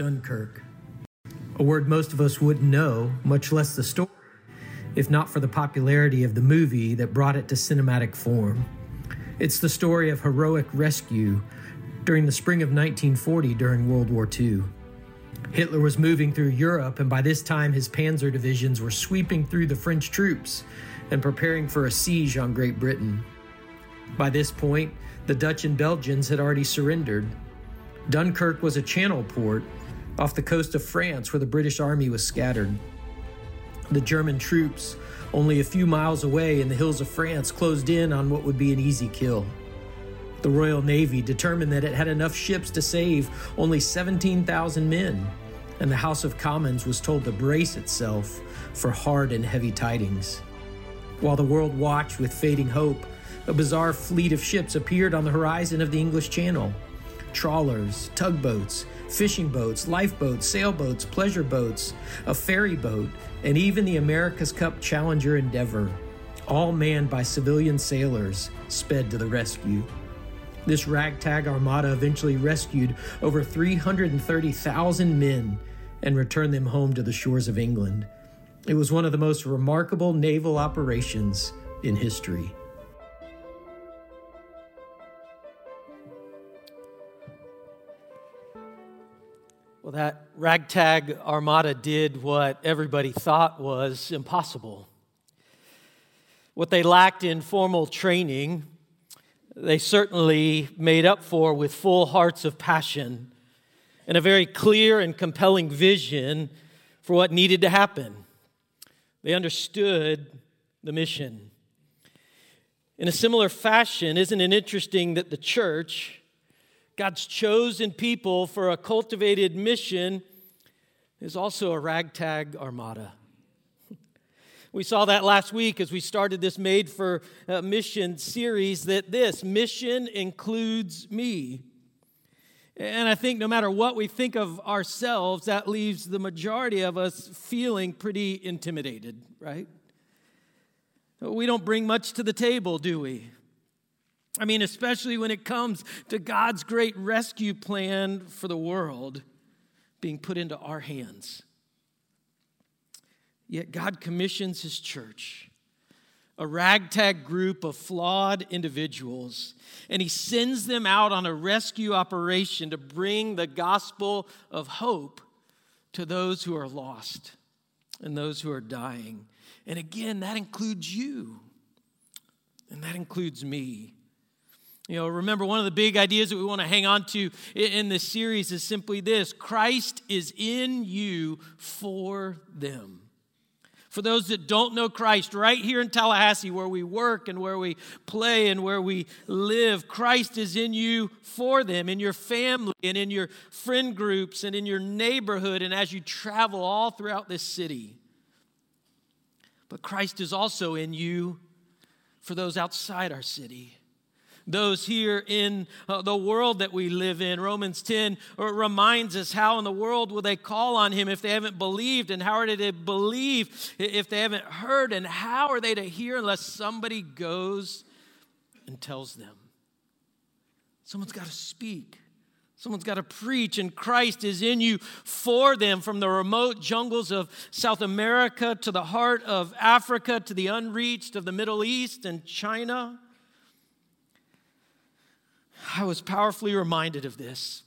Dunkirk. A word most of us wouldn't know, much less the story, if not for the popularity of the movie that brought it to cinematic form. It's the story of heroic rescue during the spring of 1940 during World War II. Hitler was moving through Europe, and by this time his panzer divisions were sweeping through the French troops and preparing for a siege on Great Britain. By this point, the Dutch and Belgians had already surrendered. Dunkirk was a channel port off the coast of France where the British Army was scattered. The German troops, only a few miles away in the hills of France, closed in on what would be an easy kill. The Royal Navy determined that it had enough ships to save only 17,000 men, and the House of Commons was told to brace itself for hard and heavy tidings. While the world watched with fading hope, a bizarre fleet of ships appeared on the horizon of the English Channel. Trawlers, tugboats, fishing boats, lifeboats, sailboats, pleasure boats, a ferry boat, and even the America's Cup Challenger Endeavour, all manned by civilian sailors, sped to the rescue. This ragtag armada eventually rescued over 330,000 men and returned them home to the shores of England. It was one of the most remarkable naval operations in history. Well, that ragtag armada did what everybody thought was impossible. What they lacked in formal training, they certainly made up for with full hearts of passion and a very clear and compelling vision for what needed to happen. They understood the mission. In a similar fashion, isn't it interesting that the church, God's chosen people for a cultivated mission is also a ragtag armada. We saw that last week as we started this Made for uh, Mission series that this mission includes me. And I think no matter what we think of ourselves, that leaves the majority of us feeling pretty intimidated, right? We don't bring much to the table, do we? I mean, especially when it comes to God's great rescue plan for the world being put into our hands. Yet God commissions His church, a ragtag group of flawed individuals, and He sends them out on a rescue operation to bring the gospel of hope to those who are lost and those who are dying. And again, that includes you, and that includes me. You know, remember one of the big ideas that we want to hang on to in this series is simply this Christ is in you for them. For those that don't know Christ, right here in Tallahassee, where we work and where we play and where we live, Christ is in you for them, in your family and in your friend groups and in your neighborhood and as you travel all throughout this city. But Christ is also in you for those outside our city those here in uh, the world that we live in. Romans 10 uh, reminds us how in the world will they call on him if they haven't believed, and how are they to believe if they haven't heard, and how are they to hear unless somebody goes and tells them? Someone's got to speak. Someone's got to preach, and Christ is in you for them from the remote jungles of South America to the heart of Africa to the unreached of the Middle East and China. I was powerfully reminded of this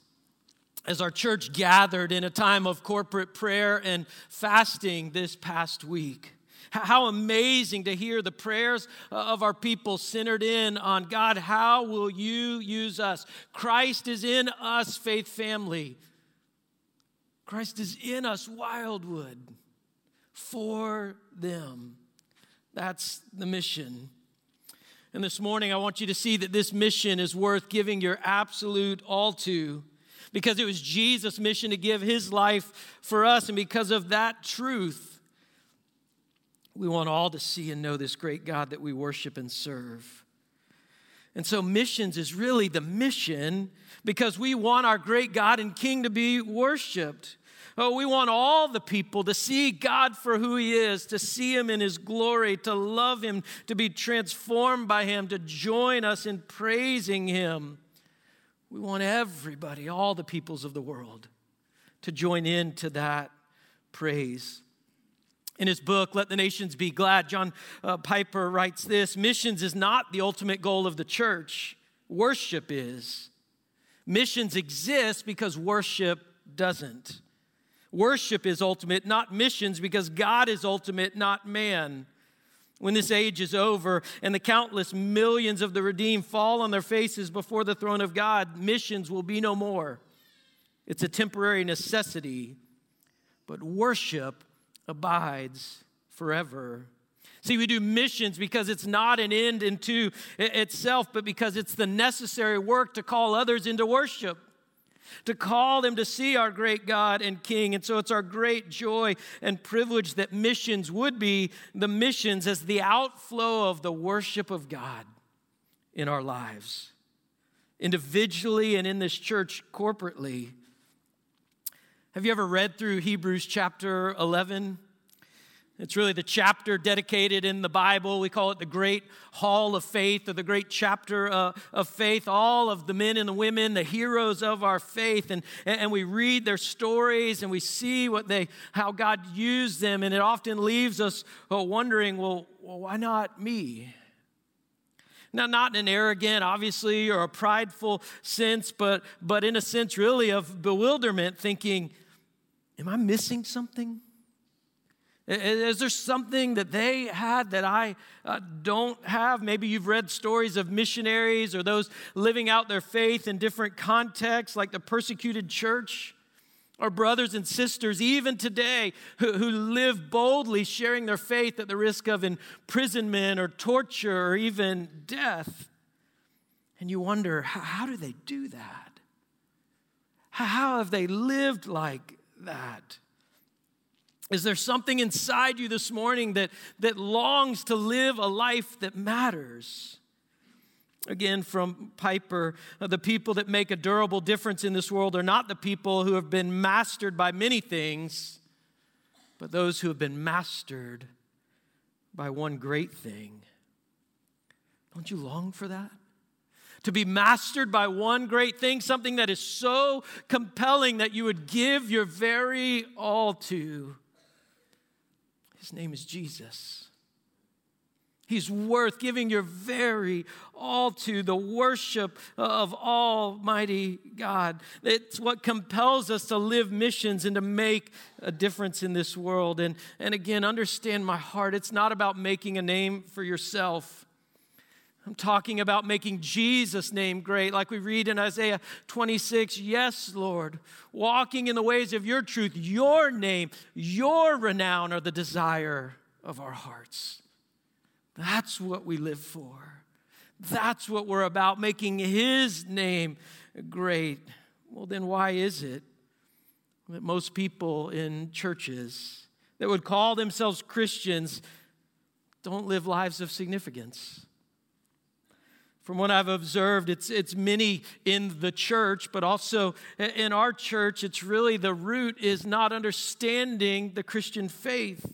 as our church gathered in a time of corporate prayer and fasting this past week. How amazing to hear the prayers uh, of our people centered in on God. How will you use us? Christ is in us, faith family. Christ is in us, Wildwood, for them. That's the mission. And this morning, I want you to see that this mission is worth giving your absolute all to because it was Jesus' mission to give his life for us. And because of that truth, we want all to see and know this great God that we worship and serve. And so, missions is really the mission because we want our great God and King to be worshiped. Oh, we want all the people to see God for who He is, to see Him in His glory, to love Him, to be transformed by Him, to join us in praising Him. We want everybody, all the peoples of the world, to join in to that praise. In his book, Let the Nations Be Glad, John uh, Piper writes this Missions is not the ultimate goal of the church, worship is. Missions exist because worship doesn't. Worship is ultimate, not missions, because God is ultimate, not man. When this age is over and the countless millions of the redeemed fall on their faces before the throne of God, missions will be no more. It's a temporary necessity, but worship abides forever. See, we do missions because it's not an end into itself, but because it's the necessary work to call others into worship, to call them to see our great God and King. And so it's our great joy and privilege that missions would be the missions as the outflow of the worship of God in our lives, individually and in this church corporately. Have you ever read through Hebrews chapter 11? It's really the chapter dedicated in the Bible. We call it the Great Hall of Faith or the Great Chapter uh, of Faith. All of the men and the women, the heroes of our faith. And, and we read their stories and we see what they, how God used them. And it often leaves us uh, wondering, well, well why not me? Now, not in an arrogant, obviously, or a prideful sense, but, but in a sense, really, of bewilderment, thinking, Am I missing something? Is there something that they had that I uh, don't have? Maybe you've read stories of missionaries or those living out their faith in different contexts, like the persecuted church, or brothers and sisters, even today, who, who live boldly sharing their faith at the risk of imprisonment or torture or even death. And you wonder, how, how do they do that? How have they lived like that? Is there something inside you this morning that, that longs to live a life that matters? Again, from Piper, uh, the people that make a durable difference in this world are not the people who have been mastered by many things, but those who have been mastered by one great thing. Don't you long for that? to be mastered by one great thing, something that is so compelling that you would give your very all to. His name is Jesus. He's worth giving your very all to the worship of Almighty God. It's what compels us to live missions and to make a difference in this world. And, and again, understand my heart. It's not about making a name for yourself. I'm talking about making Jesus' name great, like we read in Isaiah 26. Yes, Lord, walking in the ways of your truth, your name, your renown are the desire of our hearts. That's what we live for. That's what we're about, making his name great. Well, then, why is it that most people in churches that would call themselves Christians don't live lives of significance? From what I've observed, it's, it's many in the church, but also in our church, it's really the root is not understanding the Christian faith.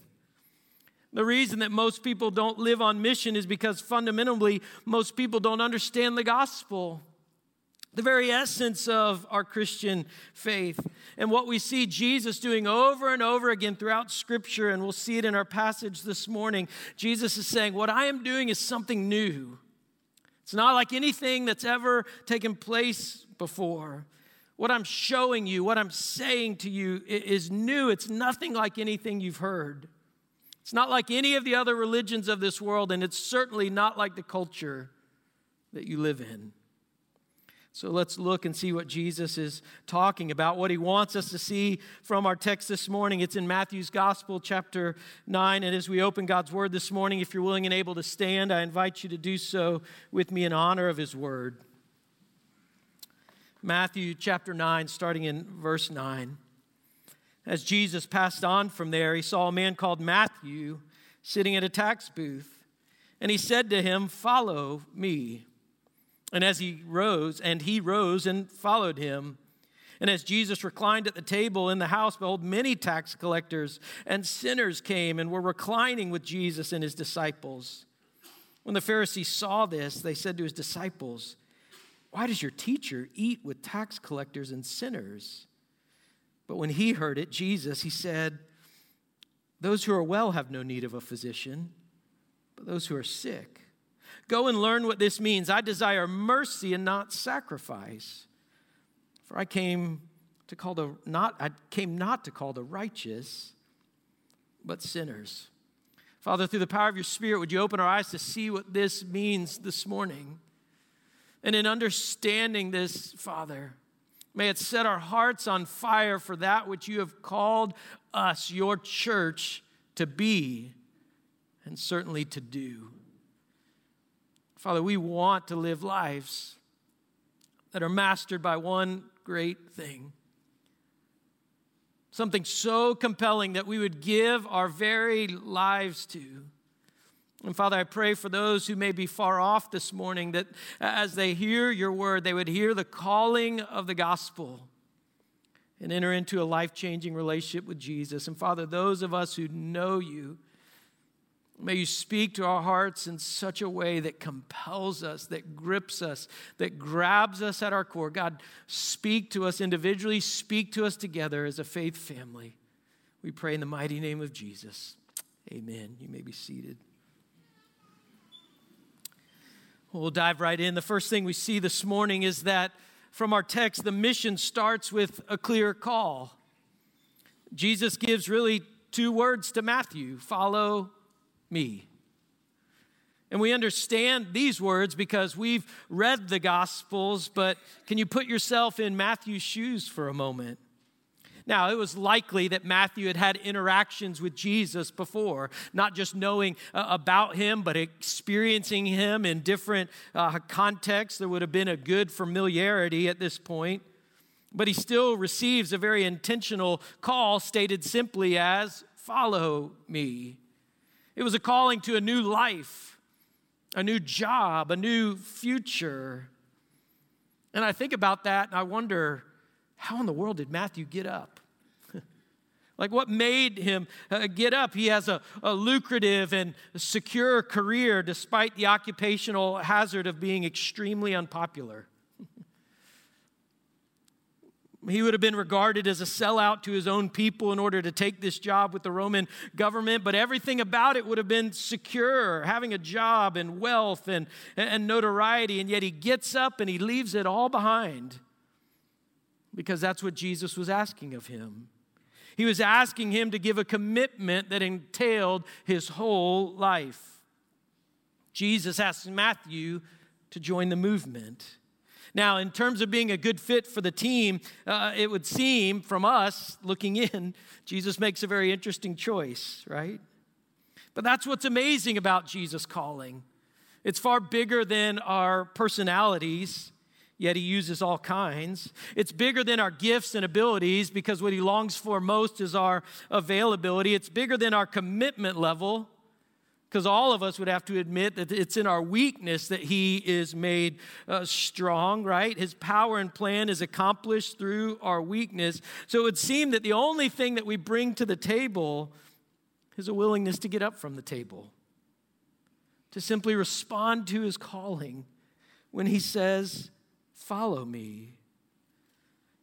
The reason that most people don't live on mission is because fundamentally, most people don't understand the gospel, the very essence of our Christian faith. And what we see Jesus doing over and over again throughout Scripture, and we'll see it in our passage this morning, Jesus is saying, What I am doing is something new. It's not like anything that's ever taken place before. What I'm showing you, what I'm saying to you is new. It's nothing like anything you've heard. It's not like any of the other religions of this world, and it's certainly not like the culture that you live in. So let's look and see what Jesus is talking about, what he wants us to see from our text this morning. It's in Matthew's Gospel, chapter 9. And as we open God's word this morning, if you're willing and able to stand, I invite you to do so with me in honor of his word. Matthew chapter 9, starting in verse 9. As Jesus passed on from there, he saw a man called Matthew sitting at a tax booth. And he said to him, Follow me. And as he rose, and he rose and followed him. And as Jesus reclined at the table in the house, behold, many tax collectors and sinners came and were reclining with Jesus and his disciples. When the Pharisees saw this, they said to his disciples, Why does your teacher eat with tax collectors and sinners? But when he heard it, Jesus, he said, Those who are well have no need of a physician, but those who are sick. Go and learn what this means. I desire mercy and not sacrifice. For I came to call the not I came not to call the righteous, but sinners. Father, through the power of your Spirit, would you open our eyes to see what this means this morning? And in understanding this, Father, may it set our hearts on fire for that which you have called us, your church, to be and certainly to do. Father, we want to live lives that are mastered by one great thing. Something so compelling that we would give our very lives to. And Father, I pray for those who may be far off this morning that as they hear your word, they would hear the calling of the gospel and enter into a life changing relationship with Jesus. And Father, those of us who know you, May you speak to our hearts in such a way that compels us, that grips us, that grabs us at our core. God, speak to us individually, speak to us together as a faith family. We pray in the mighty name of Jesus. Amen. You may be seated. We'll dive right in. The first thing we see this morning is that from our text, the mission starts with a clear call. Jesus gives really two words to Matthew follow me. And we understand these words because we've read the Gospels, but can you put yourself in Matthew's shoes for a moment? Now, it was likely that Matthew had had interactions with Jesus before, not just knowing uh, about him, but experiencing him in different uh, contexts. There would have been a good familiarity at this point. But he still receives a very intentional call stated simply as, Follow me. It was a calling to a new life, a new job, a new future. And I think about that and I wonder how in the world did Matthew get up? like, what made him uh, get up? He has a, a lucrative and secure career despite the occupational hazard of being extremely unpopular. He would have been regarded as a sellout to his own people in order to take this job with the Roman government, but everything about it would have been secure, having a job and wealth and, and notoriety, and yet he gets up and he leaves it all behind because that's what Jesus was asking of him. He was asking him to give a commitment that entailed his whole life. Jesus asked Matthew to join the movement. Now, in terms of being a good fit for the team, uh, it would seem from us looking in, Jesus makes a very interesting choice, right? But that's what's amazing about Jesus' calling. It's far bigger than our personalities, yet he uses all kinds. It's bigger than our gifts and abilities because what he longs for most is our availability. It's bigger than our commitment level because all of us would have to admit that it's in our weakness that he is made uh, strong, right? His power and plan is accomplished through our weakness. So it would seem that the only thing that we bring to the table is a willingness to get up from the table, to simply respond to his calling when he says, Follow me.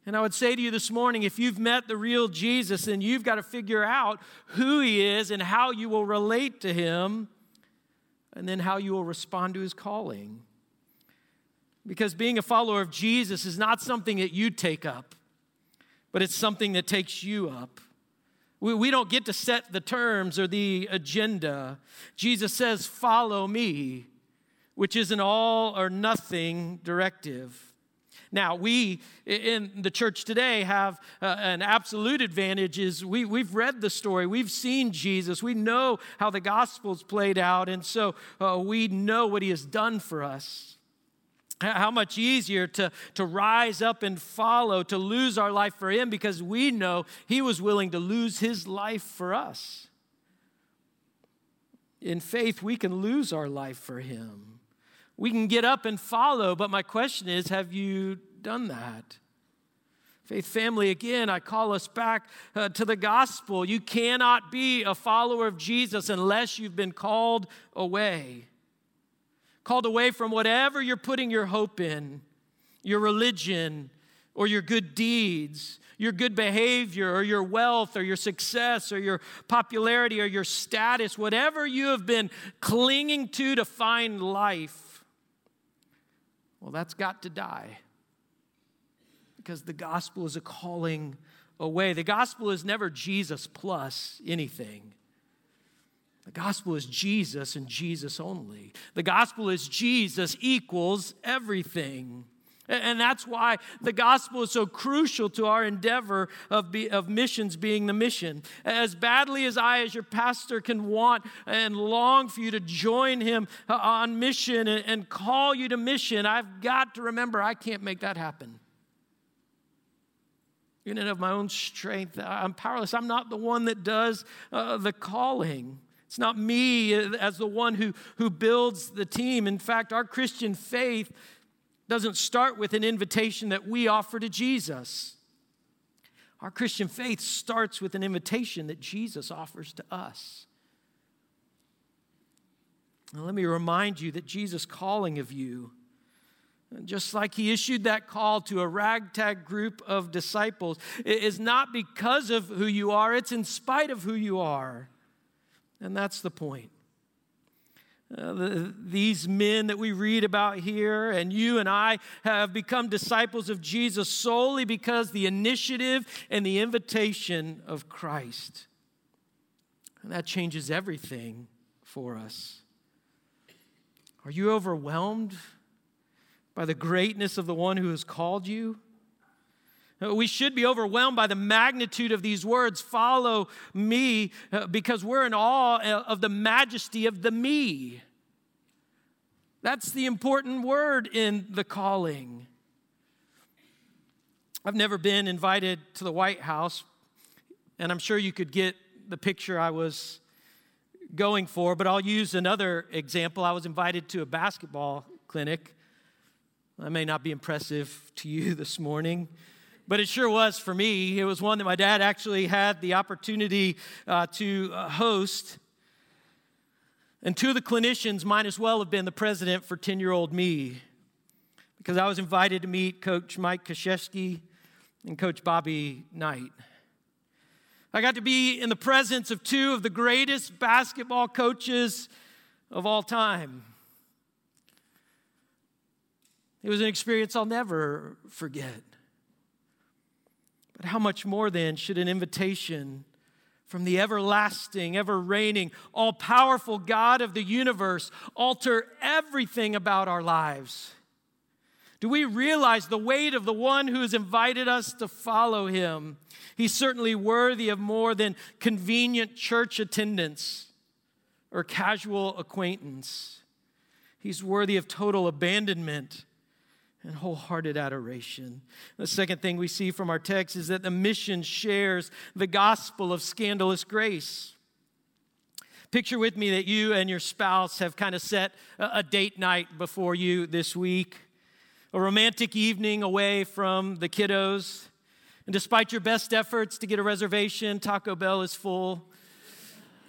And I would say to you this morning if you've met the real Jesus, then you've got to figure out who he is and how you will relate to him, and then how you will respond to his calling. Because being a follower of Jesus is not something that you take up, but it's something that takes you up. We, we don't get to set the terms or the agenda. Jesus says, Follow me, which is an all or nothing directive. Now, we in the church today have uh, an absolute advantage is we, we've read the story, we've seen Jesus, we know how the gospel's played out, and so uh, we know what he has done for us. How much easier to, to rise up and follow, to lose our life for him because we know he was willing to lose his life for us. In faith, we can lose our life for him. We can get up and follow, but my question is have you done that? Faith family, again, I call us back uh, to the gospel. You cannot be a follower of Jesus unless you've been called away. Called away from whatever you're putting your hope in, your religion, or your good deeds, your good behavior, or your wealth, or your success, or your popularity, or your status, whatever you have been clinging to to find life, well, that's got to die. Because the gospel is a calling away. The gospel is never Jesus plus anything. The gospel is Jesus and Jesus only. The gospel is Jesus equals everything. And that's why the gospel is so crucial to our endeavor of, be, of missions being the mission. As badly as I, as your pastor, can want and long for you to join him uh, on mission and, and call you to mission, I've got to remember I can't make that happen. In and of my own strength, I'm powerless. I'm not the one that does uh, the calling. It's not me as the one who, who builds the team. In fact, our Christian faith doesn't start with an invitation that we offer to Jesus. Our Christian faith starts with an invitation that Jesus offers to us. Now, let me remind you that Jesus' calling of you, just like he issued that call to a ragtag group of disciples, is not because of who you are, it's in spite of who you are. And that's the point. Uh, the, these men that we read about here, and you and I have become disciples of Jesus solely because the initiative and the invitation of Christ. And that changes everything for us. Are you overwhelmed by the greatness of the one who has called you? We should be overwhelmed by the magnitude of these words follow me because we're in awe of the majesty of the me. That's the important word in the calling. I've never been invited to the White House, and I'm sure you could get the picture I was going for, but I'll use another example. I was invited to a basketball clinic. That may not be impressive to you this morning but it sure was for me. It was one that my dad actually had the opportunity uh, to uh, host. And two of the clinicians might as well have been the president for 10 year old me because I was invited to meet Coach Mike Krzyzewski and Coach Bobby Knight. I got to be in the presence of two of the greatest basketball coaches of all time. It was an experience I'll never forget. But how much more then should an invitation from the everlasting, ever reigning, all powerful God of the universe alter everything about our lives? Do we realize the weight of the one who has invited us to follow him? He's certainly worthy of more than convenient church attendance or casual acquaintance. He's worthy of total abandonment and wholehearted adoration. The second thing we see from our text is that the mission shares the gospel of scandalous grace. Picture with me that you and your spouse have kind of set a date night before you this week, a romantic evening away from the kiddos. And despite your best efforts to get a reservation, Taco Bell is full.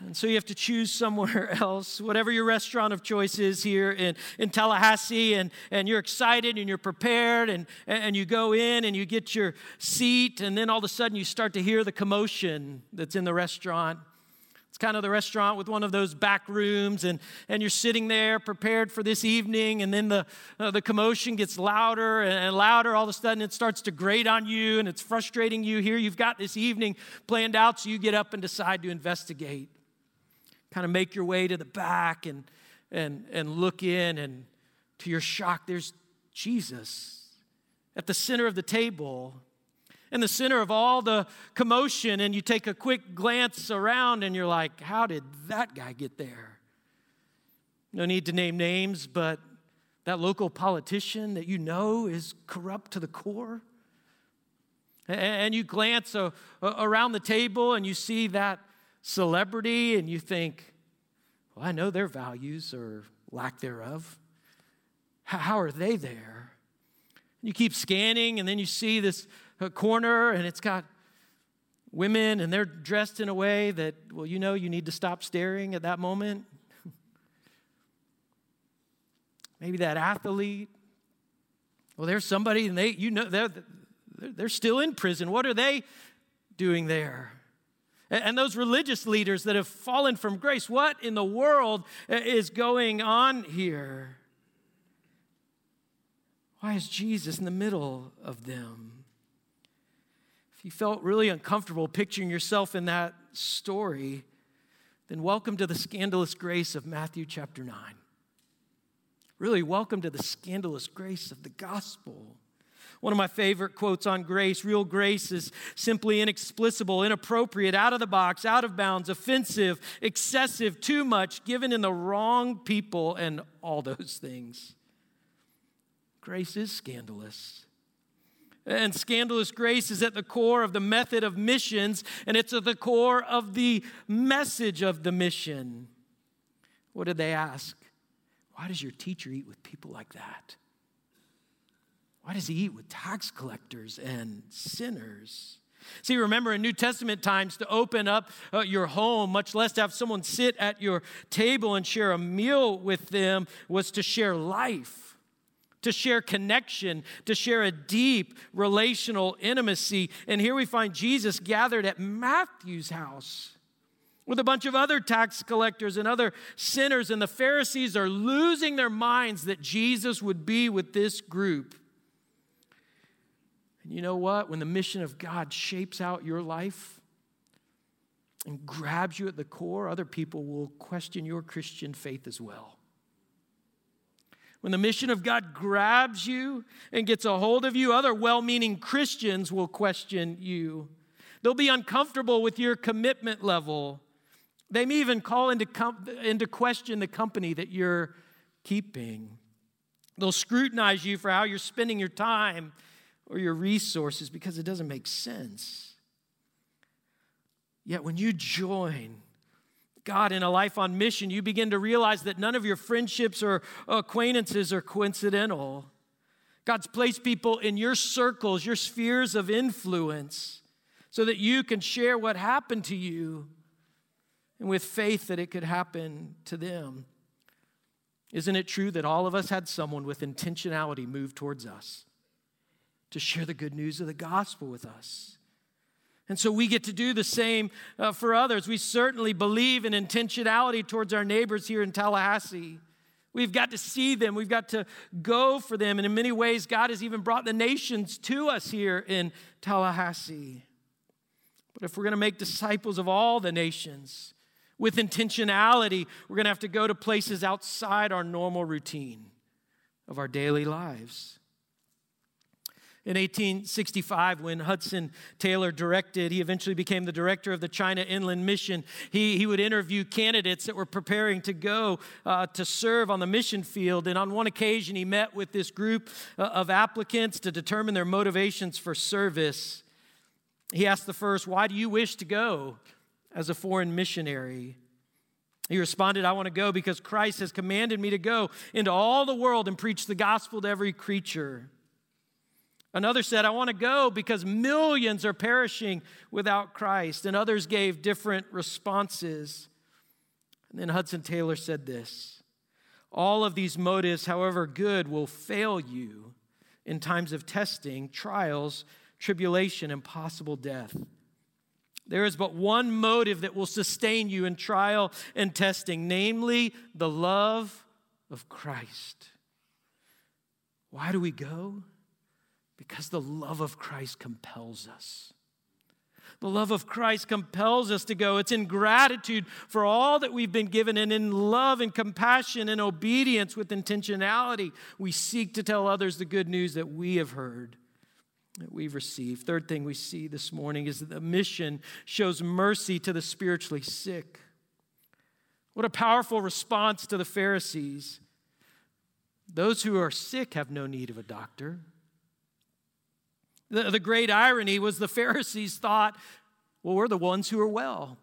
And so you have to choose somewhere else, whatever your restaurant of choice is here in, in Tallahassee, and, and you're excited and you're prepared, and, and you go in and you get your seat, and then all of a sudden you start to hear the commotion that's in the restaurant. It's kind of the restaurant with one of those back rooms, and, and you're sitting there prepared for this evening, and then the, uh, the commotion gets louder and, and louder. All of a sudden, it starts to grate on you, and it's frustrating you. Here, you've got this evening planned out, so you get up and decide to investigate kind of make your way to the back and, and, and look in, and to your shock, there's Jesus at the center of the table, in the center of all the commotion, and you take a quick glance around and you're like, how did that guy get there? No need to name names, but that local politician that you know is corrupt to the core. And you glance around the table and you see that celebrity and you think, well, I know their values or lack thereof. How are they there? You keep scanning, and then you see this corner, and it's got women, and they're dressed in a way that, well, you know, you need to stop staring at that moment. Maybe that athlete. Well, there's somebody, and they, you know, they're, They're still in prison. What are they doing there? And those religious leaders that have fallen from grace, what in the world uh, is going on here? Why is Jesus in the middle of them? If you felt really uncomfortable picturing yourself in that story, then welcome to the scandalous grace of Matthew chapter 9. Really, welcome to the scandalous grace of the gospel. One of my favorite quotes on grace real grace is simply inexplicable, inappropriate, out of the box, out of bounds, offensive, excessive, too much, given in the wrong people, and all those things. Grace is scandalous. And scandalous grace is at the core of the method of missions, and it's at the core of the message of the mission. What did they ask? Why does your teacher eat with people like that? Why does he eat with tax collectors and sinners? See, remember in New Testament times to open up uh, your home, much less to have someone sit at your table and share a meal with them, was to share life, to share connection, to share a deep relational intimacy. And here we find Jesus gathered at Matthew's house with a bunch of other tax collectors and other sinners, and the Pharisees are losing their minds that Jesus would be with this group. And you know what? When the mission of God shapes out your life and grabs you at the core, other people will question your Christian faith as well. When the mission of God grabs you and gets a hold of you, other well meaning Christians will question you. They'll be uncomfortable with your commitment level. They may even call into, com- into question the company that you're keeping. They'll scrutinize you for how you're spending your time or your resources because it doesn't make sense. Yet when you join God in a life on mission, you begin to realize that none of your friendships or acquaintances are coincidental. God's placed people in your circles, your spheres of influence, so that you can share what happened to you and with faith that it could happen to them. Isn't it true that all of us had someone with intentionality move towards us? To share the good news of the gospel with us. And so we get to do the same uh, for others. We certainly believe in intentionality towards our neighbors here in Tallahassee. We've got to see them, we've got to go for them. And in many ways, God has even brought the nations to us here in Tallahassee. But if we're going to make disciples of all the nations with intentionality, we're going to have to go to places outside our normal routine of our daily lives. In 1865, when Hudson Taylor directed, he eventually became the director of the China Inland Mission. He, he would interview candidates that were preparing to go uh, to serve on the mission field. And on one occasion, he met with this group uh, of applicants to determine their motivations for service. He asked the first, Why do you wish to go as a foreign missionary? He responded, I want to go because Christ has commanded me to go into all the world and preach the gospel to every creature. Another said, I want to go because millions are perishing without Christ. And others gave different responses. And then Hudson Taylor said this All of these motives, however good, will fail you in times of testing, trials, tribulation, and possible death. There is but one motive that will sustain you in trial and testing, namely the love of Christ. Why do we go? Because the love of Christ compels us. The love of Christ compels us to go. It's in gratitude for all that we've been given, and in love and compassion and obedience with intentionality, we seek to tell others the good news that we have heard, that we've received. Third thing we see this morning is that the mission shows mercy to the spiritually sick. What a powerful response to the Pharisees. Those who are sick have no need of a doctor. The, the great irony was the Pharisees thought, well, we're the ones who are well,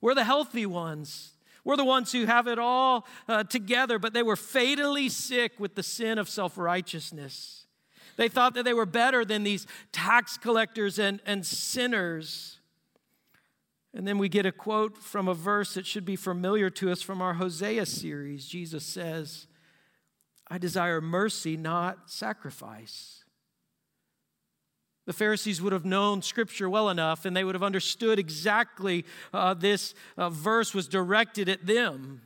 we're the healthy ones. We're the ones who have it all uh, together, but they were fatally sick with the sin of self righteousness. They thought that they were better than these tax collectors and, and sinners. And then we get a quote from a verse that should be familiar to us from our Hosea series. Jesus says, I desire mercy, not sacrifice The Pharisees would have known Scripture well enough and they would have understood exactly uh, this uh, verse was directed at them.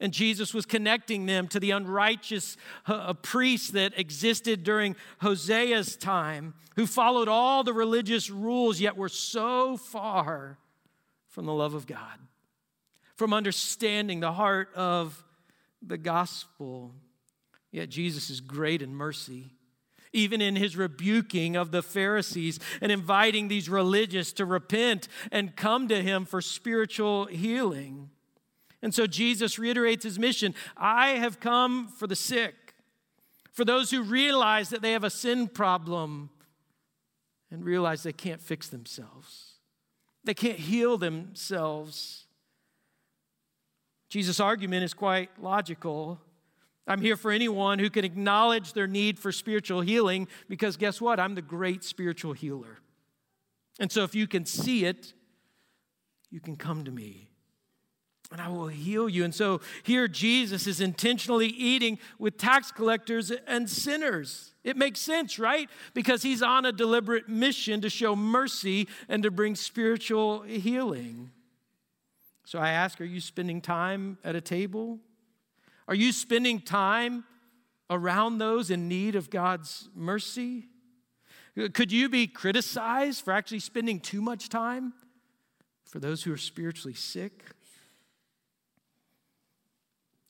And Jesus was connecting them to the unrighteous uh, priests that existed during Hosea's time, who followed all the religious rules, yet were so far from the love of God, from understanding the heart of the gospel. Yet Jesus is great in mercy even in his rebuking of the Pharisees and inviting these religious to repent and come to him for spiritual healing. And so Jesus reiterates his mission I have come for the sick, for those who realize that they have a sin problem and realize they can't fix themselves, they can't heal themselves. Jesus' argument is quite logical. I'm here for anyone who can acknowledge their need for spiritual healing because guess what? I'm the great spiritual healer. And so if you can see it, you can come to me and I will heal you. And so here Jesus is intentionally eating with tax collectors and sinners. It makes sense, right? Because he's on a deliberate mission to show mercy and to bring spiritual healing. So I ask, are you spending time at a table? Are you spending time around those in need of God's mercy? Could you be criticized for actually spending too much time for those who are spiritually sick?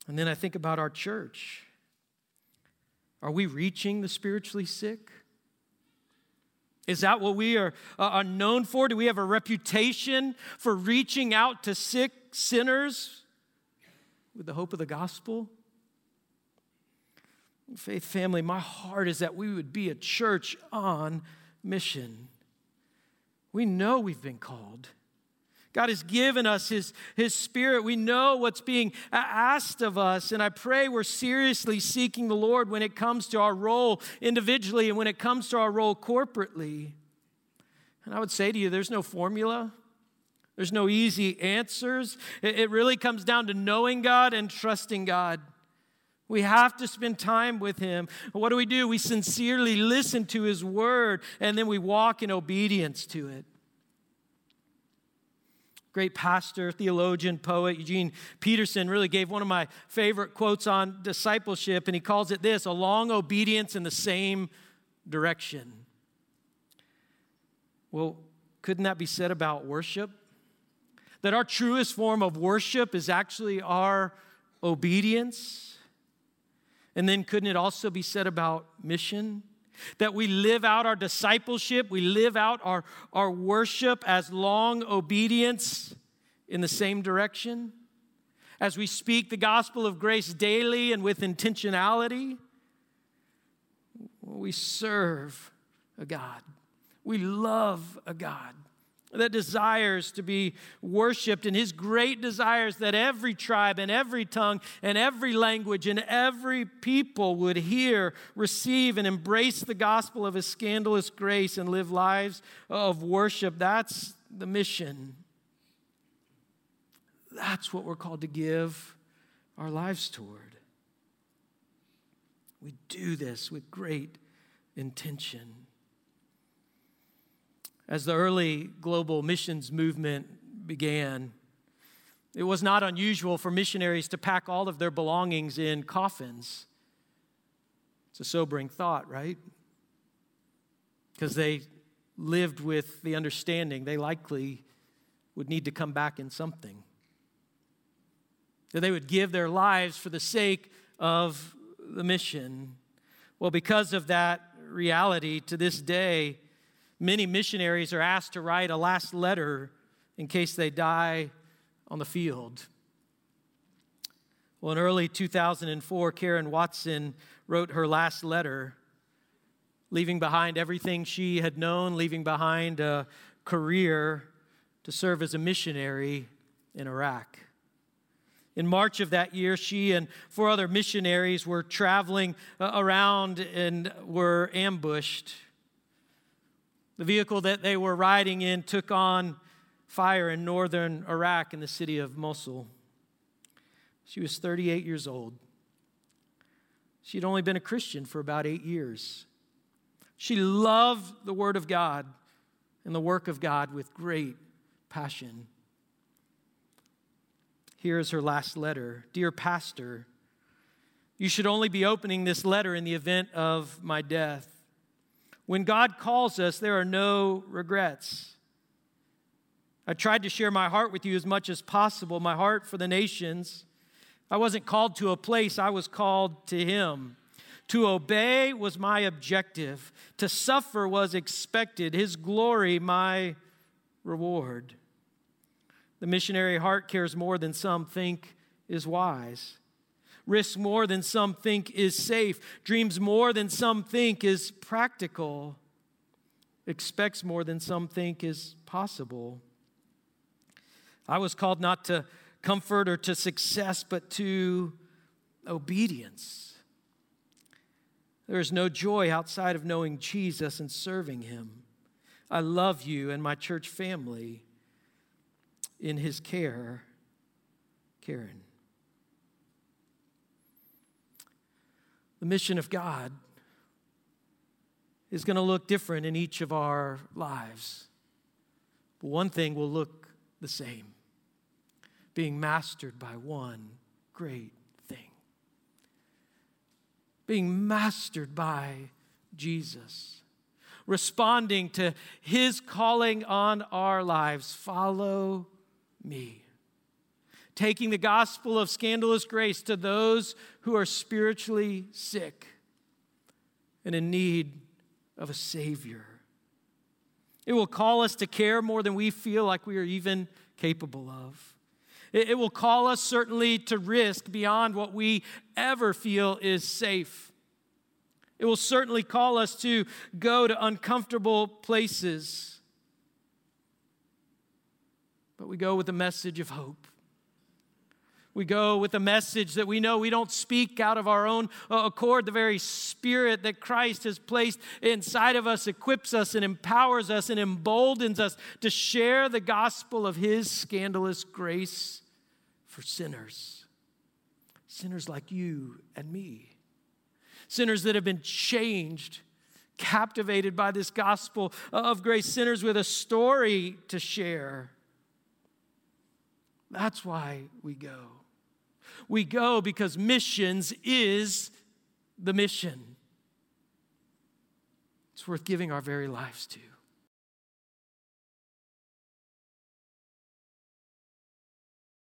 And then I think about our church. Are we reaching the spiritually sick? Is that what we are, uh, are known for? Do we have a reputation for reaching out to sick sinners with the hope of the gospel? Faith family, my heart is that we would be a church on mission. We know we've been called. God has given us his, his Spirit. We know what's being asked of us. And I pray we're seriously seeking the Lord when it comes to our role individually and when it comes to our role corporately. And I would say to you, there's no formula. There's no easy answers. It really comes down to knowing God and trusting God. We have to spend time with Him. What do we do? We sincerely listen to His word and then we walk in obedience to it. Great pastor, theologian, poet Eugene Peterson really gave one of my favorite quotes on discipleship, and he calls it this a long obedience in the same direction. Well, couldn't that be said about worship? That our truest form of worship is actually our obedience. And then, couldn't it also be said about mission? That we live out our discipleship, we live out our, our worship as long obedience in the same direction. As we speak the gospel of grace daily and with intentionality, we serve a God. We love a God that desires to be worshiped, and his great desires that every tribe and every tongue and every language and every people would hear, receive, and embrace the gospel of his scandalous grace and live lives of worship. That's the mission. That's what we're called to give our lives toward. We do this with great intention. As the early global missions movement began, it was not unusual for missionaries to pack all of their belongings in coffins. It's a sobering thought, right? Because they lived with the understanding they likely would need to come back in something. That they would give their lives for the sake of the mission. Well, because of that reality, to this day, Many missionaries are asked to write a last letter in case they die on the field. Well, in early 2004, Karen Watson wrote her last letter, leaving behind everything she had known, leaving behind a career to serve as a missionary in Iraq. In March of that year, she and four other missionaries were traveling uh, around and were ambushed the vehicle that they were riding in took on fire in northern Iraq in the city of Mosul. She was 38 years old. She had only been a Christian for about eight years. She loved the Word of God and the work of God with great passion. Here is her last letter Dear Pastor, you should only be opening this letter in the event of my death. When God calls us, there are no regrets. I tried to share my heart with you as much as possible, my heart for the nations. I wasn't called to a place, I was called to Him. To obey was my objective, to suffer was expected, His glory, my reward. The missionary heart cares more than some think is wise, risks more than some think is safe, dreams more than some think is practical, expects more than some think is possible. I was called not to comfort or to success, but to obedience. There is no joy outside of knowing Jesus and serving him. I love you and my church family in his care. Karen. The mission of God is going to look different in each of our lives. But one thing will look the same being mastered by one great thing. Being mastered by Jesus. Responding to his calling on our lives follow me. Taking the gospel of scandalous grace to those who are spiritually sick and in need of a Savior. It will call us to care more than we feel like we are even capable of. It, will call us certainly to risk beyond what we ever feel is safe. It will certainly call us to go to uncomfortable places. But we go with a message of hope. We go with a message that we know we don't speak out of our own uh, accord. The very spirit that Christ has placed inside of us equips us and empowers us and emboldens us to share the gospel of His scandalous grace for sinners. Sinners like you and me. Sinners that have been changed, captivated by this gospel of grace. Sinners with a story to share. That's why we go. We go because missions is the mission. It's worth giving our very lives to.